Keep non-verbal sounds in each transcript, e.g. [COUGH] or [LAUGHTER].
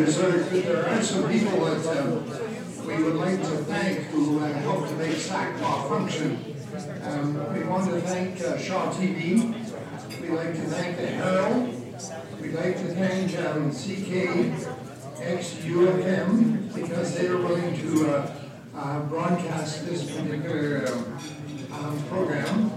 you. So there are some people that um, we would like to thank who uh, helped to make SACPA function. Um, we want to thank uh, Shaw TV. We'd like to thank the Herald. We'd like to thank um, CKXUFM because they are willing to uh, uh, broadcast this particular um, um, program.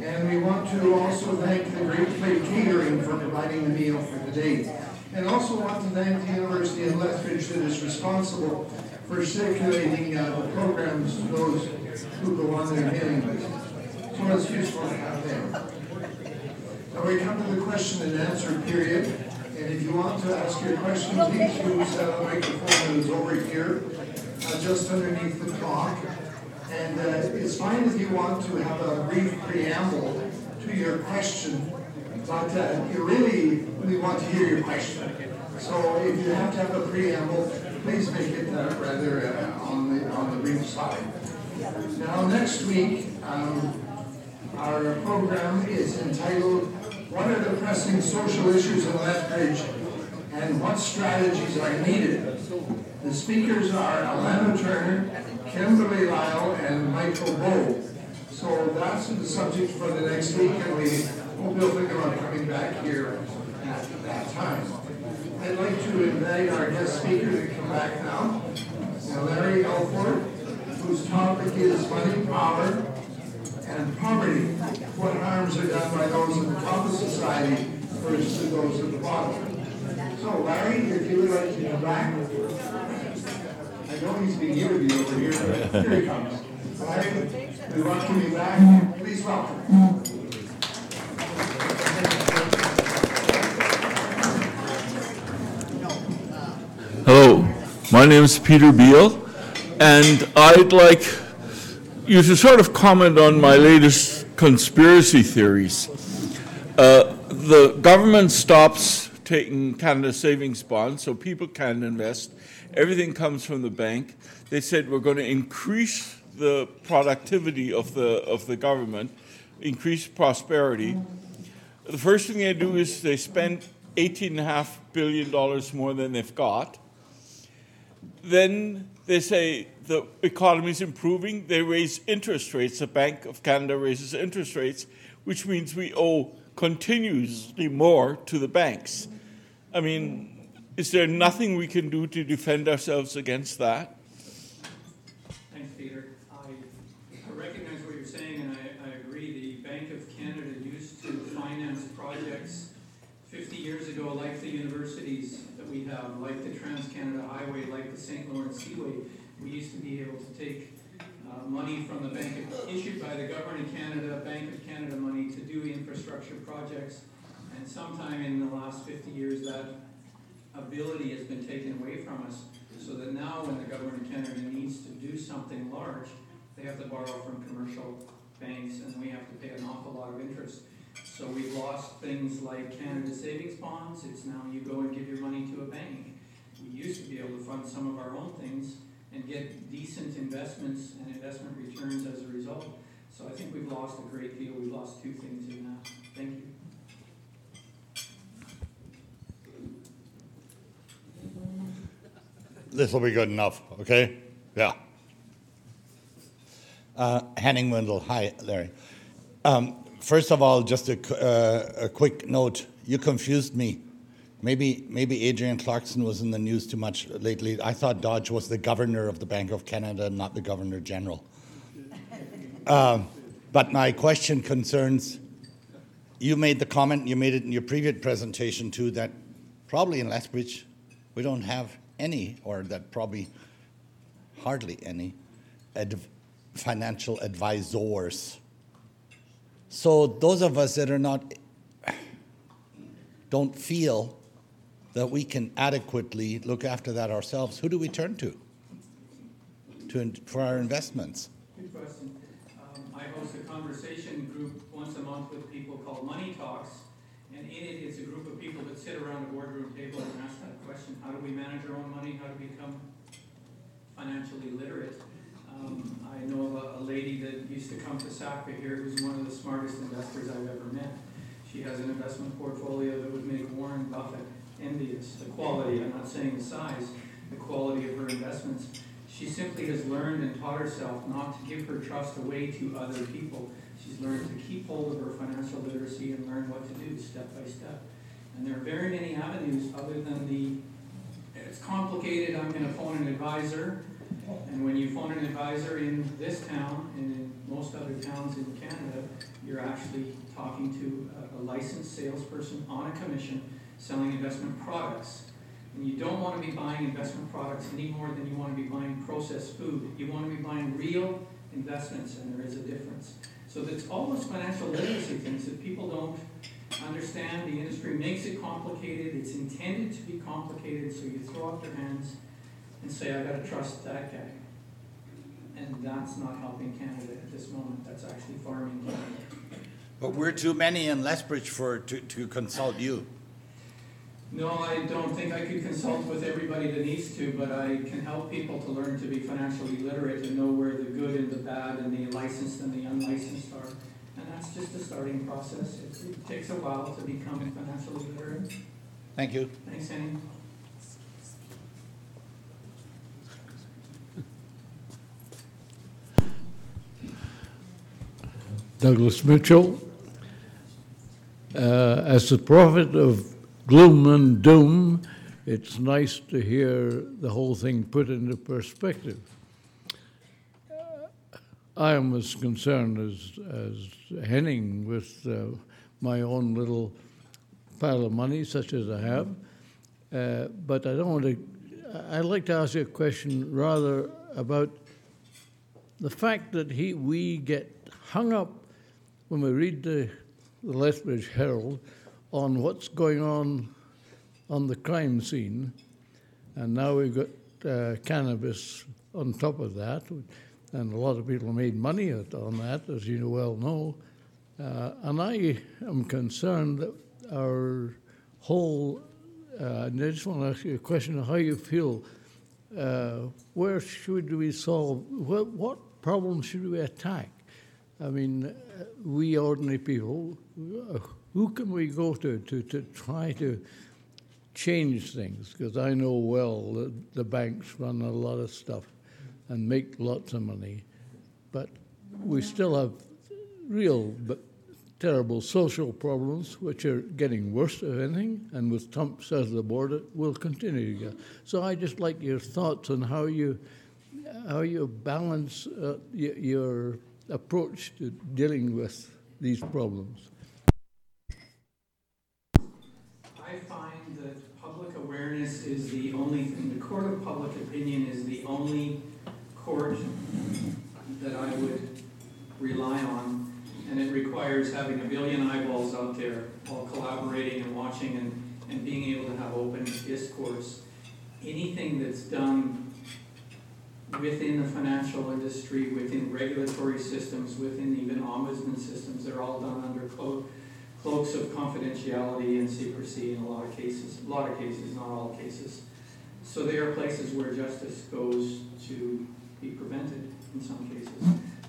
And we want to also thank the Great Plate Catering for providing the meal for today. And also want to thank the University of Lethbridge that is responsible for circulating uh, the programs to those who go on their mailing list. So it's useful to have them. Now we come to the question and answer period. And if you want to ask your question, please use uh, the microphone that is over here, uh, just underneath the clock. And uh, it's fine if you want to have a brief preamble to your question, but uh, you really, really want to hear your question. So if you have to have a preamble, please make it uh, rather uh, on the on the brief side. Now next week, um, our program is entitled "What are the pressing social issues in Lethbridge, and what strategies are needed?" The speakers are Alana Turner, Kimberly Lyle, and Michael Bowe. So that's the subject for the next week, and we you'll think about coming back here at that time. I'd like to invite our guest speaker to come back now, Larry Elford, whose topic is money, power, and poverty. What harms are done by those at the top of society versus those at the bottom. So Larry, if you would like to come back. I know he's being interviewed over here, but here he comes. Larry, we welcome you back. Please welcome. Hello, my name is Peter Beal, and I'd like you to sort of comment on my latest conspiracy theories. Uh, the government stops taking Canada savings bonds, so people can invest. Everything comes from the bank. They said we're going to increase the productivity of the of the government, increase prosperity. The first thing they do is they spend $18.5 billion more than they've got. Then they say the economy is improving. They raise interest rates. The Bank of Canada raises interest rates, which means we owe continuously more to the banks. I mean, is there nothing we can do to defend ourselves against that? Thanks, Peter. I, recognize what you're saying, and I, I agree. The Bank of Canada used to finance projects 50 years ago, like the universities have, like the Trans Canada Highway, like the St. Lawrence Seaway. We used to be able to take uh, money from the bank of, issued by the government of Canada, Bank of Canada money to do infrastructure projects. And sometime in the last 50 years, that ability has been taken away from us. So that now, when the government of Canada needs to do something large, they have to borrow from commercial banks, and we have to pay an awful lot of interest. So we've lost things like Canada savings bonds. It's now you go and give your money to a bank. We used to be able to fund some of our own things and get decent investments and investment returns as a result. So I think we've lost a great deal. We've lost two things in that. Thank you. This will be good enough, okay? Yeah. Uh, Henning Wendell. Hi, Larry. Um, first of all, just a, uh, a quick note. You confused me. Maybe, maybe Adrienne Clarkson was in the news too much lately. I thought Dodge was the governor of the Bank of Canada, not the governor general. [LAUGHS] Um, but my question concerns you made the comment, you made it in your previous presentation too, that probably in Lethbridge we don't have any, or that probably hardly any, financial advisors. So those of us that are not, don't feel that we can adequately look after that ourselves, who do we turn to, to for our investments? Good question. Um, I host a conversation group once a month with people called Money Talks. And in it, it's a group of people that sit around a boardroom table and ask that question, how do we manage our own money? How do we become financially literate? Um, I know of a, a lady that used to come to SACPA here who's one of the smartest investors I've ever met. She has an investment portfolio that would make Warren Buffett envious. The quality, I'm not saying the size, the quality of her investments. She simply has learned and taught herself not to give her trust away to other people. She's learned to keep hold of her financial literacy and learn what to do step by step. And there are very many avenues other than the, it's complicated, I'm gonna phone an advisor. And when you phone an advisor in this town and in most other towns in Canada, you're actually talking to a- licensed salesperson on a commission selling investment products. And you don't wanna be buying investment products any more than you wanna be buying processed food. You wanna be buying real investments, and there is a difference. So it's all those financial literacy things that people don't understand. The industry makes it complicated. It's intended to be complicated, so you throw up your hands and say, I've gotta trust that guy. And that's not helping Canada at this moment. That's actually farming Canada. But we're too many in Lethbridge for, to, to consult you. No, I don't think I could consult with everybody that needs to, but I can help people to learn to be financially literate and know where the good and the bad and the licensed and the unlicensed are. And that's just a starting process. It it takes a while to become financially literate. Thank you. Thanks, Annie. Douglas Mitchell. Uh, as the prophet of gloom and doom, it's nice to hear the whole thing put into perspective. I am as concerned as, as Henning with uh, my own little pile of money, such as I have. Uh, but I don't want to, I'd like to ask you a question rather about the fact that he, we get hung up when we read the, the Lethbridge Herald on what's going on on the crime scene, and now we've got uh, cannabis on top of that, and a lot of people made money on that, as you well know. Uh, and I am concerned that our whole, uh, and I just want to ask you a question of how you feel. Uh, where should we solve, what, what problems should we attack? I mean, uh, we ordinary people, uh, who can we go to to, to try to change things? Because I know well that the banks run a lot of stuff and make lots of money, but we still have real but terrible social problems, which are getting worse, if anything, and with Trump south of the border, will continue to get. So I just like your thoughts on how you how you balance uh, your approach to dealing with these problems. I find that public awareness is the only thing, the court of public opinion is the only court that I would rely on. And it requires having a billion eyeballs out there, all collaborating and watching and, and being able to have open discourse. Anything that's done within the financial industry, within regulatory systems, within even ombudsman systems, they're all done under clo- cloaks of confidentiality and secrecy in a lot of cases, a lot of cases, not all cases. So they are places where justice goes to be prevented in some cases.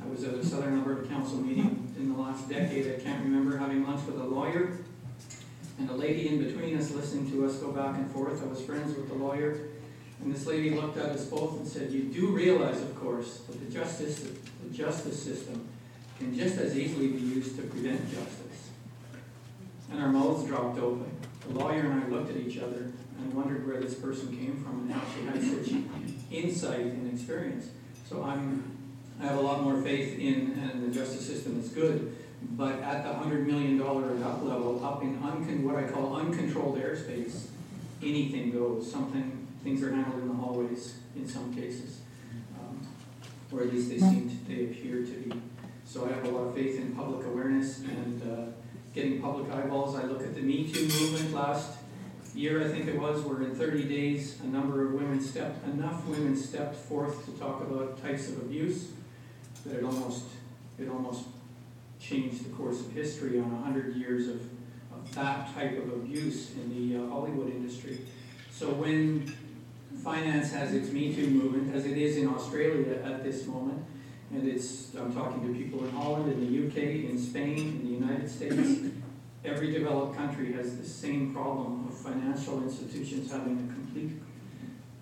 I was at a Southern Alberta Council meeting in the last decade, I can't remember having lunch with a lawyer and a lady in between us listening to us go back and forth. I was friends with the lawyer. And this lady looked at us both and said, you do realize, of course, that the justice, the justice system can just as easily be used to prevent justice. And our mouths dropped open. The lawyer and I looked at each other and wondered where this person came from and how she had such insight and experience. So I'm, I have a lot more faith in, and the justice system is good, but at the hundred million dollar and up level, up in uncon, what I call uncontrolled airspace, anything goes. Something, things are handled in the hallways in some cases. Um, Or at least they seem, to- they appear to be. So I have a lot of faith in public awareness and, uh, getting public eyeballs. I look at the Me Too movement last year, I think it was, where in thirty days, a number of women stepped, enough women stepped forth to talk about types of abuse that it almost, it almost changed the course of history on a hundred years of, of that type of abuse in the uh, Hollywood industry. So when finance has its Me Too movement, as it is in Australia at this moment, and it's, I'm talking to people in Holland, in the UK, in Spain, in the United States, every developed country has the same problem of financial institutions having a complete,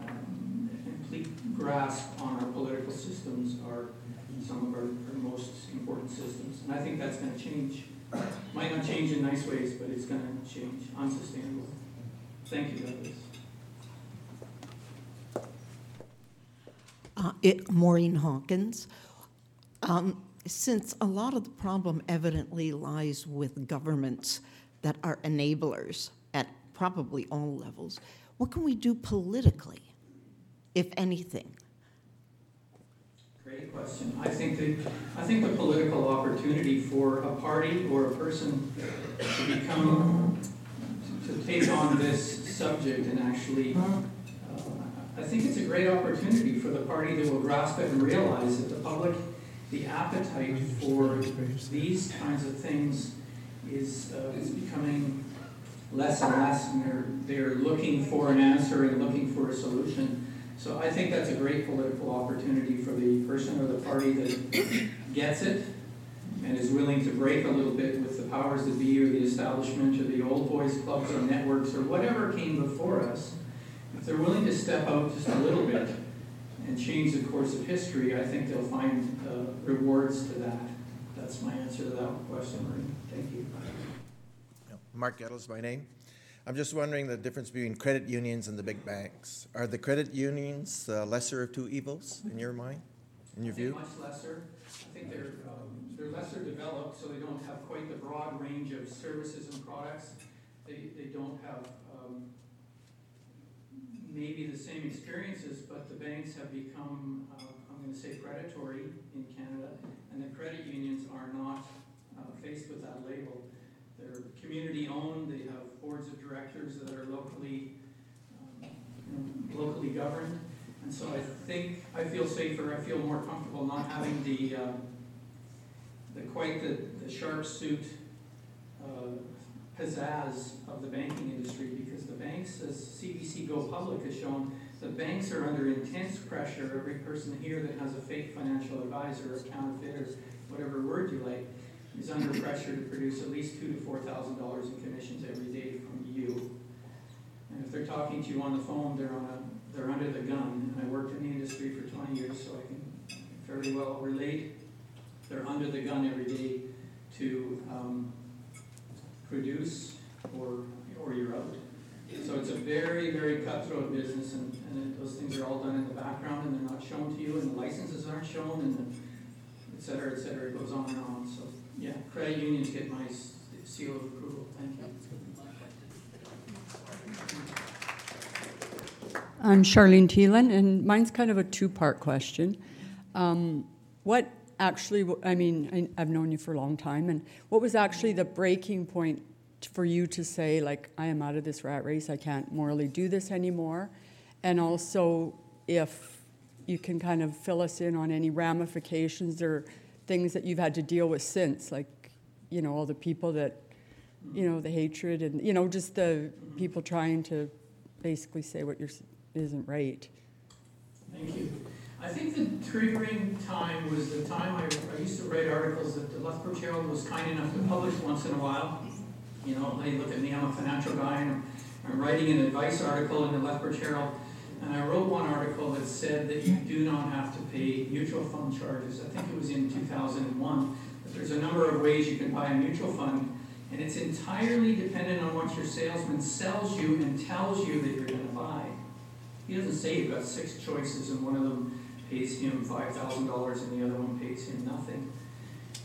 um, complete grasp on our political systems are some of our, our most important systems. And I think that's gonna change. Might not change in nice ways, but it's gonna change, unsustainable. Thank you, Douglas. Uh, it, Maureen Hawkins. Um, since a lot of the problem evidently lies with governments that are enablers at probably all levels, what can we do politically, if anything? Great question. I think the, I think the political opportunity for a party or a person to become, to take on this subject and actually, I think it's a great opportunity for the party that will grasp it and realize that the public, the appetite for these kinds of things is, uh, is becoming less and less, and they're, they're looking for an answer and looking for a solution. So I think that's a great political opportunity for the person or the party that gets it and is willing to break a little bit with the powers that be or the establishment or the old boys clubs or networks or whatever came before us. If they're willing to step out just a little bit and change the course of history, I think they'll find uh, rewards to that. That's my answer to that question, Marie. Thank you. Mark Gettle is my name. I'm just wondering the difference between credit unions and the big banks. Are the credit unions the lesser of two evils in your mind, in your I think view? Much lesser. I think they're, um, they're lesser developed, so they don't have quite the broad range of services and products. They, they don't have, um, maybe the same experiences, but the banks have become, uh, I'm gonna say predatory in Canada, and the credit unions are not, uh, faced with that label. They're community-owned, they have boards of directors that are locally, um, locally governed. And so I think, I feel safer, I feel more comfortable not having the, uh, the quite the, the sharp suit, uh, pizzazz of the banking industry, because the banks, as CBC Go Public has shown, the banks are under intense pressure, every person here that has a fake financial advisor, or counterfeit, or whatever word you like, is under pressure to produce at least two to four thousand dollars in commissions every day from you. And if they're talking to you on the phone, they're on a, they're under the gun. And I worked in the industry for twenty years, so I can fairly well relate. They're under the gun every day to, um, produce or, or you're out. So it's a very, very cutthroat business and, and those things are all done in the background and they're not shown to you and the licenses aren't shown and the et cetera, et cetera, it goes on and on. So, yeah, credit unions get my seal of approval. Thank you. I'm Charlene Thielen, and mine's kind of a two-part question. Um, what actually, I mean, I've known you for a long time, and what was actually the breaking point for you to say, like, I am out of this rat race, I can't morally do this anymore? And also, if you can kind of fill us in on any ramifications or things that you've had to deal with since, like, you know, all the people that, you know, the hatred and, you know, just the people trying to basically say what you're, isn't right. Thank you. I think the triggering time was the time I, I used to write articles that the Lethbridge Herald was kind enough to publish once in a while. You know, they look at me, I'm a financial guy, and I'm, writing an advice article in the Lethbridge Herald. And I wrote one article that said that you do not have to pay mutual fund charges. I think it was in two thousand and one. That there's a number of ways you can buy a mutual fund, and it's entirely dependent on what your salesman sells you and tells you that you're gonna buy. He doesn't say you've got six choices and one of them pays him five thousand dollars and the other one pays him nothing.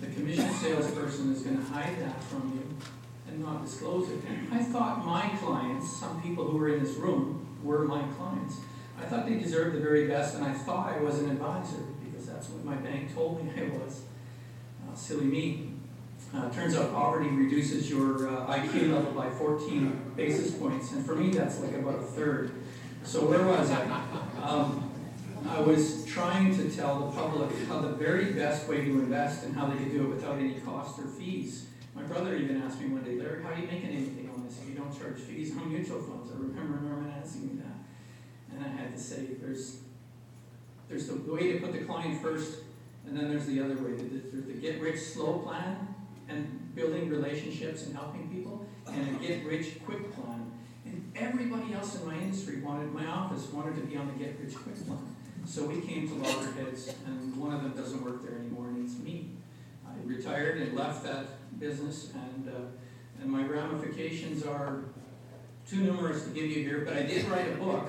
The commission salesperson is gonna hide that from you and not disclose it. I thought my clients, some people who were in this room, were my clients. I thought they deserved the very best and I thought I was an advisor because that's what my bank told me I was. Uh, silly me. Uh, turns out poverty reduces your uh, IQ level by 14 basis points, and for me, that's like about a third. So where was I? Um, I was trying to tell the public how the very best way to invest and how they could do it without any cost or fees. My brother even asked me one day, Larry, how are you making anything on this if you don't charge fees on mutual funds? I remember Norman asking me that. And I had to say, there's, there's the way to put the client first, and then there's the other way. There's the get rich slow plan and building relationships and helping people. and a get-rich-quick plan. And everybody else in my industry wanted, my office wanted to be on the get-rich-quick plan. So we came to loggerheads, and one of them doesn't work there anymore, and it's me. I retired and left that business, and, uh, and my ramifications are too numerous to give you here, but I did write a book.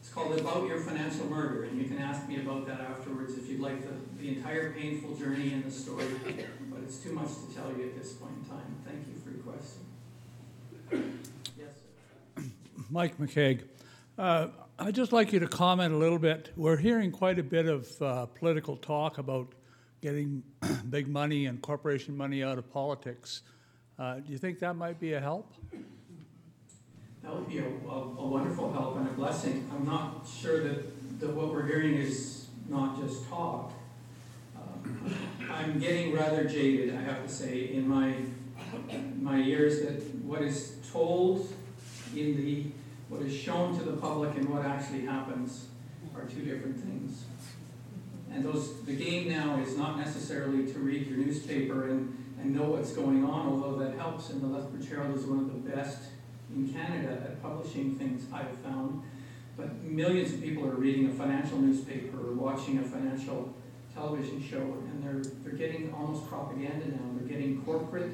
It's called About Your Financial Murder, and you can ask me about that afterwards if you'd like the, the entire painful journey and the story. But it's too much to tell you at this point in time. Thank you for your question. Yes, sir. Mike McCaig. Uh, I'd just like you to comment a little bit. We're hearing quite a bit of uh, political talk about getting [CLEARS THROAT] big money and corporation money out of politics. Uh, do you think that might be a help? That would be a, a, a wonderful help and a blessing. I'm not sure that, that what we're hearing is not just talk. Um, I'm getting rather jaded, I have to say, in my, my years that what is told in the, what is shown to the public and what actually happens are two different things. And those, the game now is not necessarily to read your newspaper and, and know what's going on, although that helps, and the Lethbridge Herald is one of the best in Canada at publishing things I've found. But millions of people are reading a financial newspaper or watching a financial television show, and they're, they're getting almost propaganda now. They're getting corporate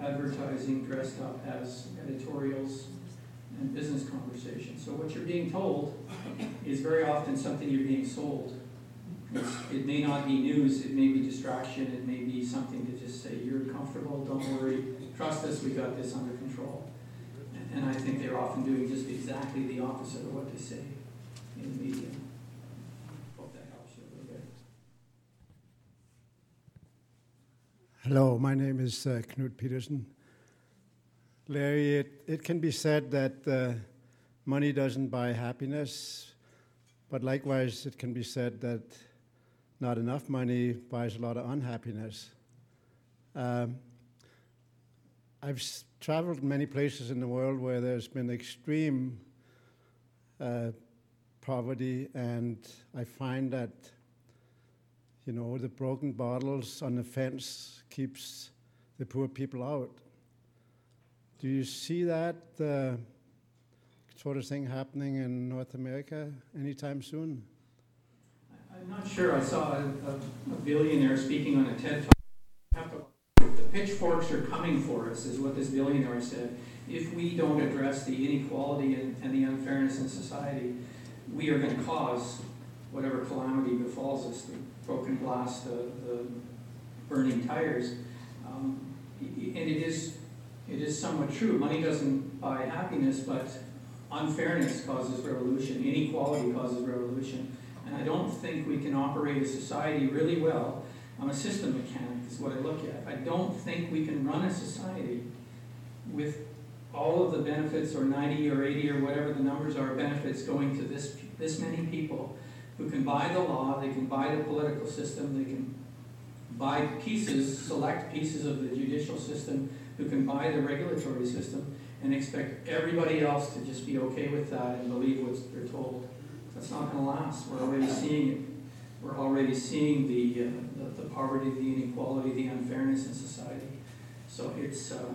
advertising dressed up as editorials and business conversations. So what you're being told is very often something you're being sold. It's, it may not be news, it may be distraction, it may be something to just say, you're comfortable, don't worry, trust us, we got this under control. And, and I think they're often doing just exactly the opposite of what they say in the media. Hope that helps you a little bit. Hello, my name is uh, Knut Peterson. Larry, it, it can be said that uh, money doesn't buy happiness, but likewise, it can be said that not enough money buys a lot of unhappiness. Um, I've s- traveled many places in the world where there's been extreme uh, poverty, and I find that you know, the broken bottles on the fence keeps the poor people out. Do you see that uh, sort of thing happening in North America anytime soon? I'm not sure, I saw a, a billionaire speaking on a TED Talk. The pitchforks are coming for us, is what this billionaire said. If we don't address the inequality and, and the unfairness in society, we are gonna cause whatever calamity befalls us, the broken glass, the, the burning tires. Um, and it is, it is somewhat true, money doesn't buy happiness, but unfairness causes revolution, inequality causes revolution. And I don't think we can operate a society really well. I'm a system mechanic, is what I look at. I don't think we can run a society with all of the benefits, or 90 or 80 or whatever the numbers are, benefits going to this, this many people who can buy the law, they can buy the political system, they can buy pieces, select pieces of the judicial system, who can buy the regulatory system, and expect everybody else to just be okay with that and believe what they're told. That's not gonna last. We're already seeing it. We're already seeing the, uh, the, the poverty, the inequality, the unfairness in society. So it's, uh,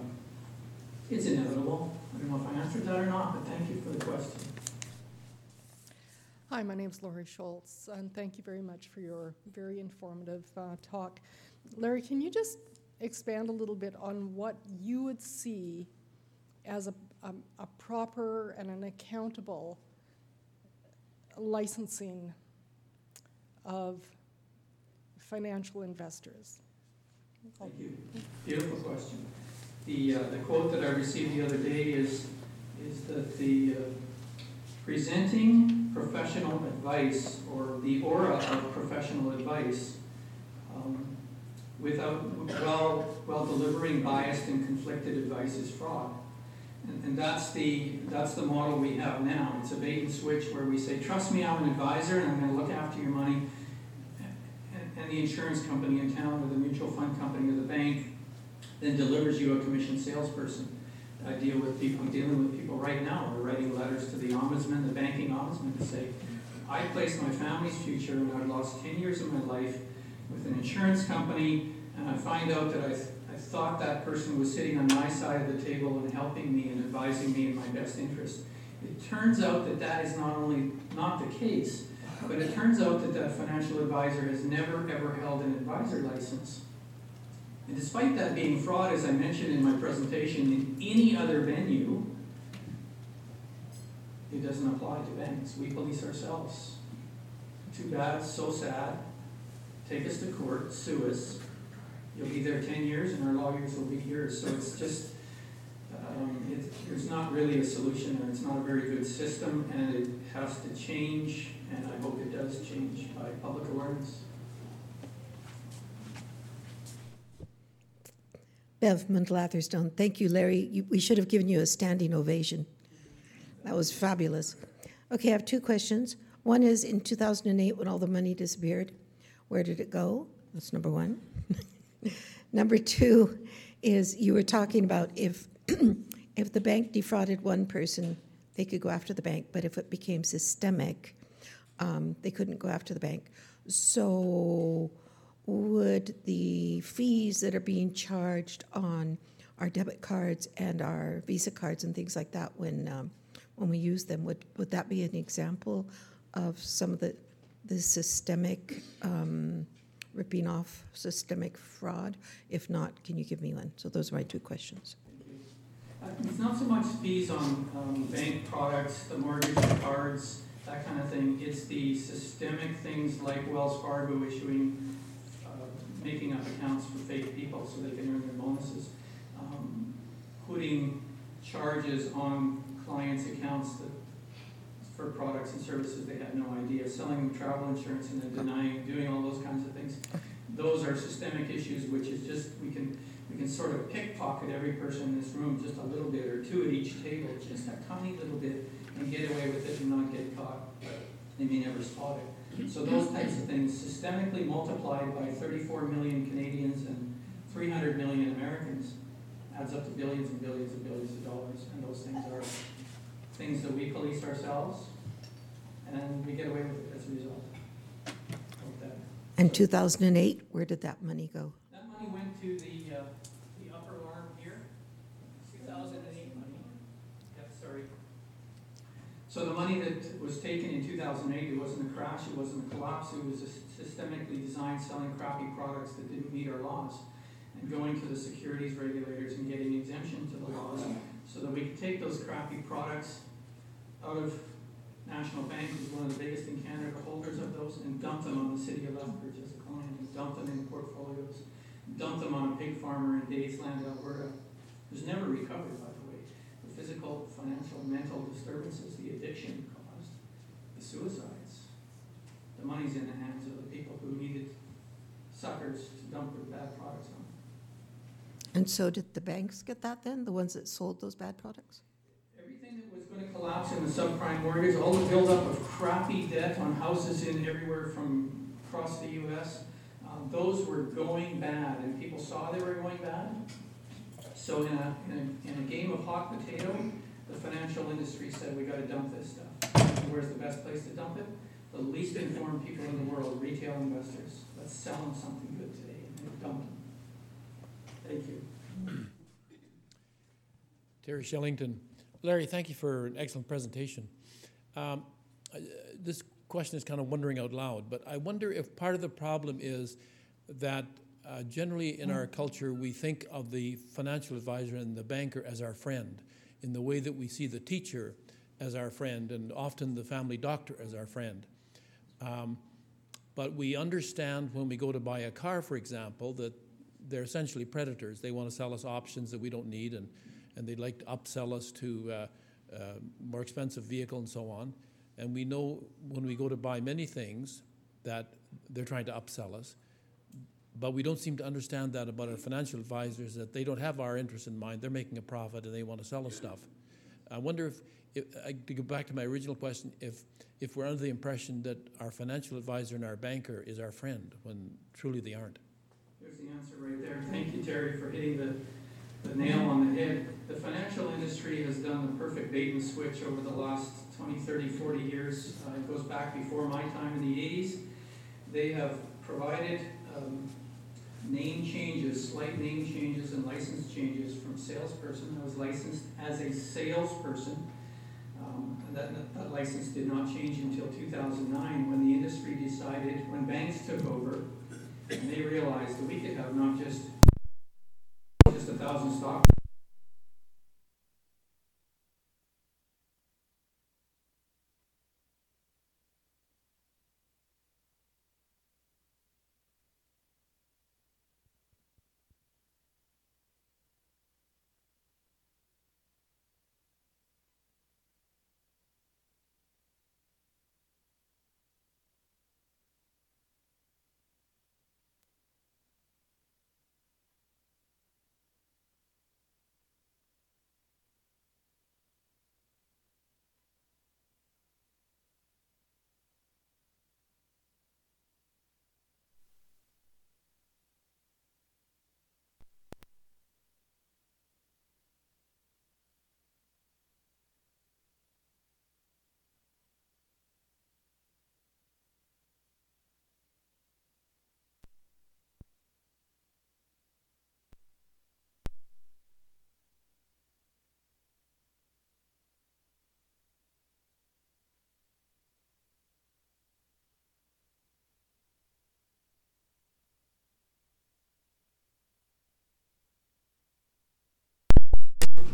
it's inevitable. I don't know if I answered that or not, but thank you for the question. Hi, my name is Laurie Schultz, and thank you very much for your very informative uh, talk. Larry, can you just expand a little bit on what you would see as a, a, a proper and an accountable licensing of financial investors? Thank you. Beautiful question. The, uh, the quote that I received the other day is, is that the, uh, presenting professional advice or the aura of professional advice um, without, well, well delivering biased and conflicted advice is fraud. And, and that's the, that's the model we have now. It's a bait and switch where we say, trust me, I'm an advisor and I'm gonna look after your money. And, the insurance company in town or the mutual fund company or the bank then delivers you a commission salesperson. I deal with people, I'm dealing with people right now, we're writing letters to the ombudsman, the banking ombudsman to say, I placed my family's future and I lost ten years of my life with an insurance company, and I find out that I, I thought that person was sitting on my side of the table and helping me and advising me in my best interest. It turns out that that is not only not the case, but it turns out that that financial advisor has never ever held an advisor license. And despite that being fraud, as I mentioned in my presentation, in any other venue, it doesn't apply to banks. We police ourselves. Too bad, so sad. Take us to court, sue us. You'll be there ten years and our lawyers will be yours. So it's just, um, it, there's not really a solution and it's not a very good system and it has to change and I hope it does change by public awareness. Bev Mundell-Atherstone. Thank you, Larry. You, we should have given you a standing ovation. That was fabulous. Okay, I have two questions. One is in 2008, when all the money disappeared, where did it go? That's number one. [LAUGHS] number two is you were talking about if [CLEARS THROAT] if the bank defrauded one person, they could go after the bank, but if it became systemic, um, they couldn't go after the bank. So would the fees that are being charged on our debit cards and our Visa cards and things like that when um, when we use them would would that be an example of some of the the systemic um, ripping off systemic fraud? If not, can you give me one? So those are my two questions. Uh, It's not so much fees on um, bank products, the mortgage cards, that kind of thing. It's the systemic things like Wells Fargo issuing, uh, making up accounts for fake people so they can earn their bonuses. Um, Putting charges on clients' accounts that, for products and services they had no idea, selling travel insurance and then denying, doing all those kinds of things. Those are systemic issues, which is just, we can we can sort of pickpocket every person in this room just a little bit, or two at each table, just a tiny little bit, and get away with it and not get caught. They may never spot it. So those types of things systemically multiplied by 34 million Canadians and 300 million Americans adds up to billions and billions and billions of dollars. And those things are things that we police ourselves, and we get away with it as a result. And 2008, where did that money go? That money went to the, uh, the upper arm here, two thousand and eight money. Yep, sorry. So the money that was taken in two thousand eight, it wasn't a crash, it wasn't a collapse, it was a systemically designed selling crappy products that didn't meet our laws. And going to the securities regulators and getting exemption to the laws, so that we could take those crappy products out of National Bank, who's one of the biggest in Canada holders of those, and dump them on the city of Lethbridge as a client, and dump them in portfolios dump them on a pig farmer in Daysland, Alberta, who's never recovered, by the way. The physical, financial, mental disturbances, the addiction caused, the suicides. The money's in the hands of the people who needed suckers to dump their bad products on. And so did the banks get that then, the ones that sold those bad products? Everything that was gonna collapse in the subprime mortgage, all the buildup of crappy debt on houses in everywhere from across the US, um, those were going bad, and people saw they were going bad. So in a, in a, in a game of hot potato, the financial industry said, we gotta dump this stuff. And where's the best place to dump it? The least informed people in the world, retail investors. Let's sell them something good today, and dump them. Thank you. Terry Shellington. Larry, thank you for an excellent presentation. Um, uh, this question is kind of wondering out loud, but I wonder if part of the problem is that uh, generally in our culture we think of the financial advisor and the banker as our friend in the way that we see the teacher as our friend and often the family doctor as our friend. Um, but we understand when we go to buy a car, for example, that they're essentially predators. They want to sell us options that we don't need, and, and they'd like to upsell us to uh, uh, more expensive vehicle and so on. And we know when we go to buy many things that they're trying to upsell us. But we don't seem to understand that about our financial advisors, that they don't have our interest in mind. They're making a profit and they want to sell us stuff. I wonder if, if I, to go back to my original question, if, if we're under the impression that our financial advisor and our banker is our friend when truly they aren't. There's the answer right there. Thank you, Terry, for hitting the, the nail on the head. The financial industry has done the perfect bait and switch over the last 20, 30, 40 years. Uh, it goes back before my time in the 80s. They have provided um, name changes, slight name changes and license changes from salesperson. I was licensed as a salesperson. Um, that, that license did not change until 2009 when the industry decided, when banks took over, and they realized that we could have not just thousand stock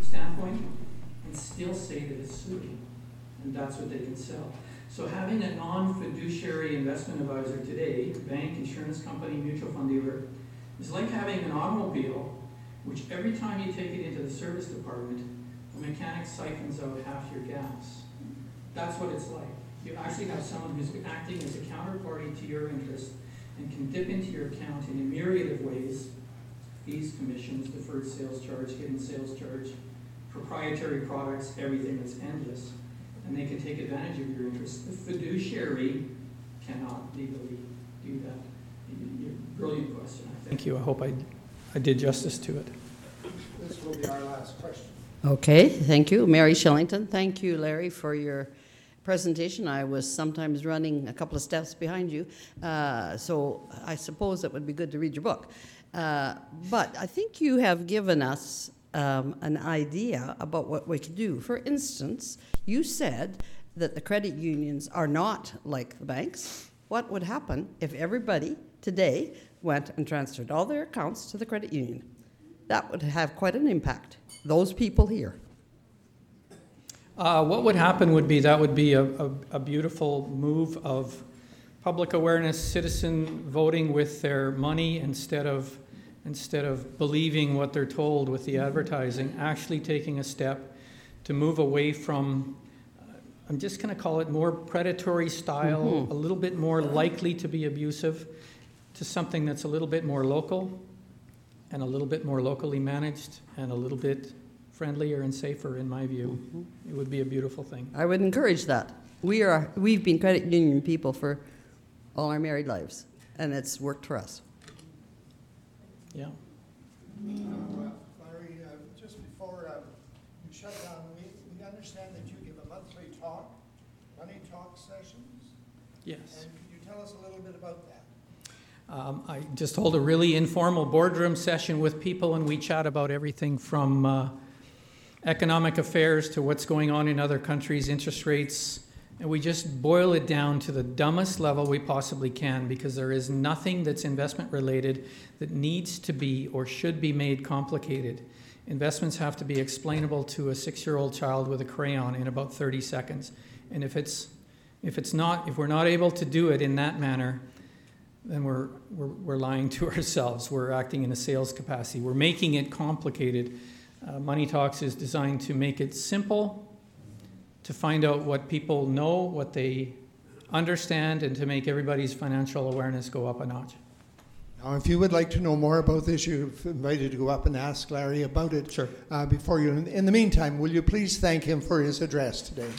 standpoint and still say that it's suitable. And that's what they can sell. So having a non-fiduciary investment advisor today, bank, insurance company, mutual fund dealer, is like having an automobile, which every time you take it into the service department, the mechanic siphons out half your gas. That's what it's like. You actually have someone who's acting as a counterparty to your interest and can dip into your account in a myriad of ways, fees, commissions, deferred sales charge, hidden sales charge, proprietary products, everything that's endless, and they can take advantage of your interests. The fiduciary cannot legally do that. Y- y- Brilliant question, I think. Thank you. I hope I, I did justice to it. This will be our last question. Okay, thank you. Mary Shillington, thank you, Larry, for your presentation. I was sometimes running a couple of steps behind you, uh, so I suppose it would be good to read your book. Uh, but I think you have given us um, an idea about what we could do. For instance, you said that the credit unions are not like the banks. What would happen if everybody today went and transferred all their accounts to the credit union? That would have quite an impact. Those people here. Uh, what would happen would be that would be a, a, a beautiful move of public awareness, citizen voting with their money instead of instead of believing what they're told with the advertising, actually taking a step to move away from. uh, I'm just going to call it more predatory style, Mhm. a little bit more likely to be abusive, to something that's a little bit more local, and a little bit more locally managed, and a little bit friendlier and safer, in my view. It would be a beautiful thing. I would encourage that. We are, we've been credit union people for all our married lives, and it's worked for us. Yeah. Larry, uh, just before uh, you shut down, we, we understand that you give a monthly talk, money talk sessions? Yes. And could you tell us a little bit about that? Um, I just hold a really informal boardroom session with people, and we chat about everything from uh, economic affairs to what's going on in other countries, interest rates, and we just boil it down to the dumbest level we possibly can because there is nothing that's investment related that needs to be or should be made complicated. Investments have to be explainable to a six year old child with a crayon in about 30 seconds. And if it's, if it's not, if we're not able to do it in that manner, then we're, we're, we're lying to [LAUGHS] ourselves. We're acting in a sales capacity. We're making it complicated. Uh, Money Talks is designed to make it simple, to find out what people know, what they understand, and to make everybody's financial awareness go up a notch. Now, if you would like to know more about this, you're invited to go up and ask Larry about it. Sure. Uh, before you, in the meantime, will you please thank him for his address today?